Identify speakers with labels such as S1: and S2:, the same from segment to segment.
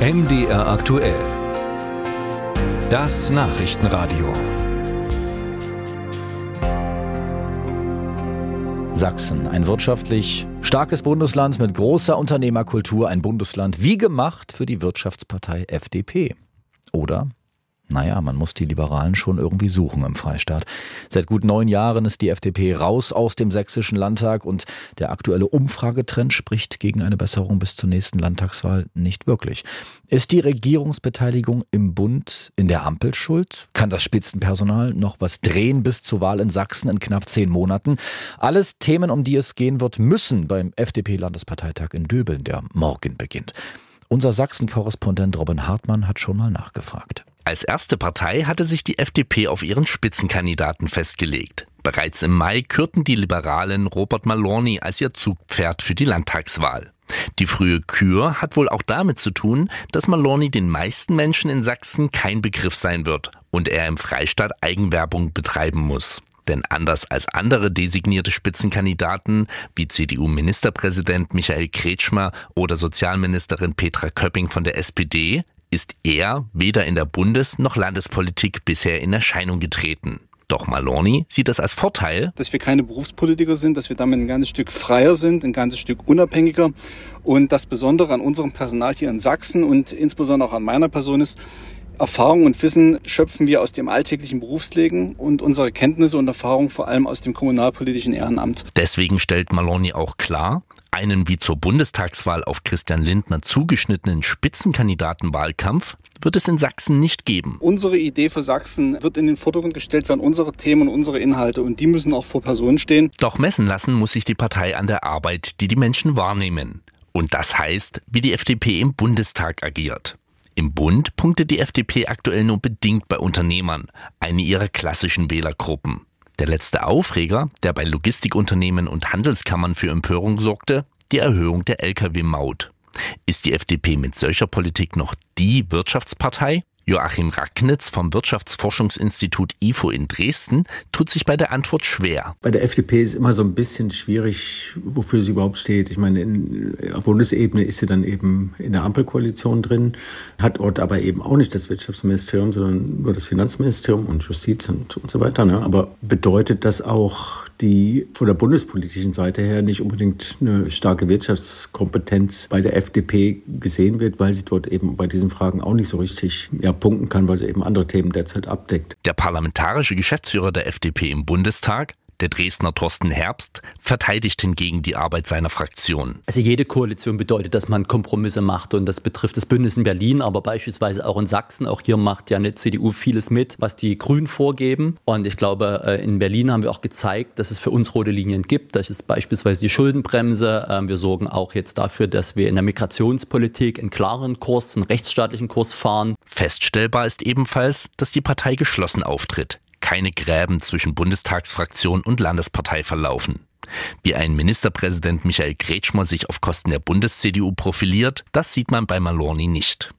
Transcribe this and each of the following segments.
S1: MDR aktuell. Das Nachrichtenradio.
S2: Sachsen, ein wirtschaftlich starkes Bundesland mit großer Unternehmerkultur, ein Bundesland wie gemacht für die Wirtschaftspartei FDP. Oder naja, man muss die Liberalen schon irgendwie suchen im Freistaat. Seit gut neun Jahren ist die FDP raus aus dem sächsischen Landtag und der aktuelle Umfragetrend spricht gegen eine Besserung bis zur nächsten Landtagswahl nicht wirklich. Ist die Regierungsbeteiligung im Bund in der Ampel schuld? Kann das Spitzenpersonal noch was drehen bis zur Wahl in Sachsen in knapp zehn Monaten? Alles Themen, um die es gehen wird, müssen beim FDP-Landesparteitag in Döbeln, der morgen beginnt. Unser Sachsen-Korrespondent Robin Hartmann hat schon mal nachgefragt.
S3: Als erste Partei hatte sich die FDP auf ihren Spitzenkandidaten festgelegt. Bereits im Mai kürten die Liberalen Robert Maloney als ihr Zugpferd für die Landtagswahl. Die frühe Kür hat wohl auch damit zu tun, dass Maloney den meisten Menschen in Sachsen kein Begriff sein wird und er im Freistaat Eigenwerbung betreiben muss. Denn anders als andere designierte Spitzenkandidaten wie CDU-Ministerpräsident Michael Kretschmer oder Sozialministerin Petra Köpping von der SPD ist er weder in der Bundes- noch Landespolitik bisher in Erscheinung getreten. Doch Maloney sieht das als Vorteil.
S4: Dass wir keine Berufspolitiker sind, dass wir damit ein ganzes Stück freier sind, ein ganzes Stück unabhängiger. Und das Besondere an unserem Personal hier in Sachsen und insbesondere auch an meiner Person ist, Erfahrung und Wissen schöpfen wir aus dem alltäglichen Berufsleben und unsere Kenntnisse und Erfahrung vor allem aus dem kommunalpolitischen Ehrenamt.
S3: Deswegen stellt Maloney auch klar, einen wie zur Bundestagswahl auf Christian Lindner zugeschnittenen Spitzenkandidatenwahlkampf wird es in Sachsen nicht geben.
S4: Unsere Idee für Sachsen wird in den Vordergrund gestellt werden, unsere Themen und unsere Inhalte und die müssen auch vor Personen stehen.
S3: Doch messen lassen muss sich die Partei an der Arbeit, die die Menschen wahrnehmen. Und das heißt, wie die FDP im Bundestag agiert. Im Bund punktet die FDP aktuell nur bedingt bei Unternehmern, eine ihrer klassischen Wählergruppen. Der letzte Aufreger, der bei Logistikunternehmen und Handelskammern für Empörung sorgte, die Erhöhung der Lkw-Maut. Ist die FDP mit solcher Politik noch die Wirtschaftspartei? Joachim Racknitz vom Wirtschaftsforschungsinstitut IFO in Dresden tut sich bei der Antwort schwer.
S5: Bei der FDP ist immer so ein bisschen schwierig, wofür sie überhaupt steht. Ich meine, in, auf Bundesebene ist sie dann eben in der Ampelkoalition drin, hat dort aber eben auch nicht das Wirtschaftsministerium, sondern nur das Finanzministerium und Justiz und, und so weiter. Ne? Aber bedeutet das auch die von der bundespolitischen Seite her nicht unbedingt eine starke Wirtschaftskompetenz bei der FDP gesehen wird, weil sie dort eben bei diesen Fragen auch nicht so richtig ja, punkten kann, weil sie eben andere Themen derzeit abdeckt.
S3: Der parlamentarische Geschäftsführer der FDP im Bundestag der Dresdner Thorsten Herbst verteidigt hingegen die Arbeit seiner Fraktion.
S6: Also jede Koalition bedeutet, dass man Kompromisse macht und das betrifft das Bündnis in Berlin, aber beispielsweise auch in Sachsen. Auch hier macht ja eine CDU vieles mit, was die Grünen vorgeben. Und ich glaube, äh, in Berlin haben wir auch gezeigt, dass es für uns rote Linien gibt. Das ist beispielsweise die Schuldenbremse. Ähm, wir sorgen auch jetzt dafür, dass wir in der Migrationspolitik einen klaren Kurs, einen rechtsstaatlichen Kurs fahren.
S3: Feststellbar ist ebenfalls, dass die Partei geschlossen auftritt keine Gräben zwischen Bundestagsfraktion und Landespartei verlaufen. Wie ein Ministerpräsident Michael Kretschmer sich auf Kosten der Bundes-CDU profiliert, das sieht man bei Maloney nicht.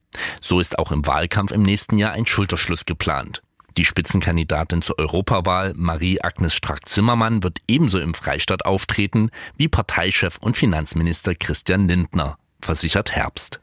S3: So ist auch im Wahlkampf im nächsten Jahr ein Schulterschluss geplant. Die Spitzenkandidatin zur Europawahl, Marie-Agnes Strack-Zimmermann, wird ebenso im Freistaat auftreten wie Parteichef und Finanzminister Christian Lindner, versichert Herbst.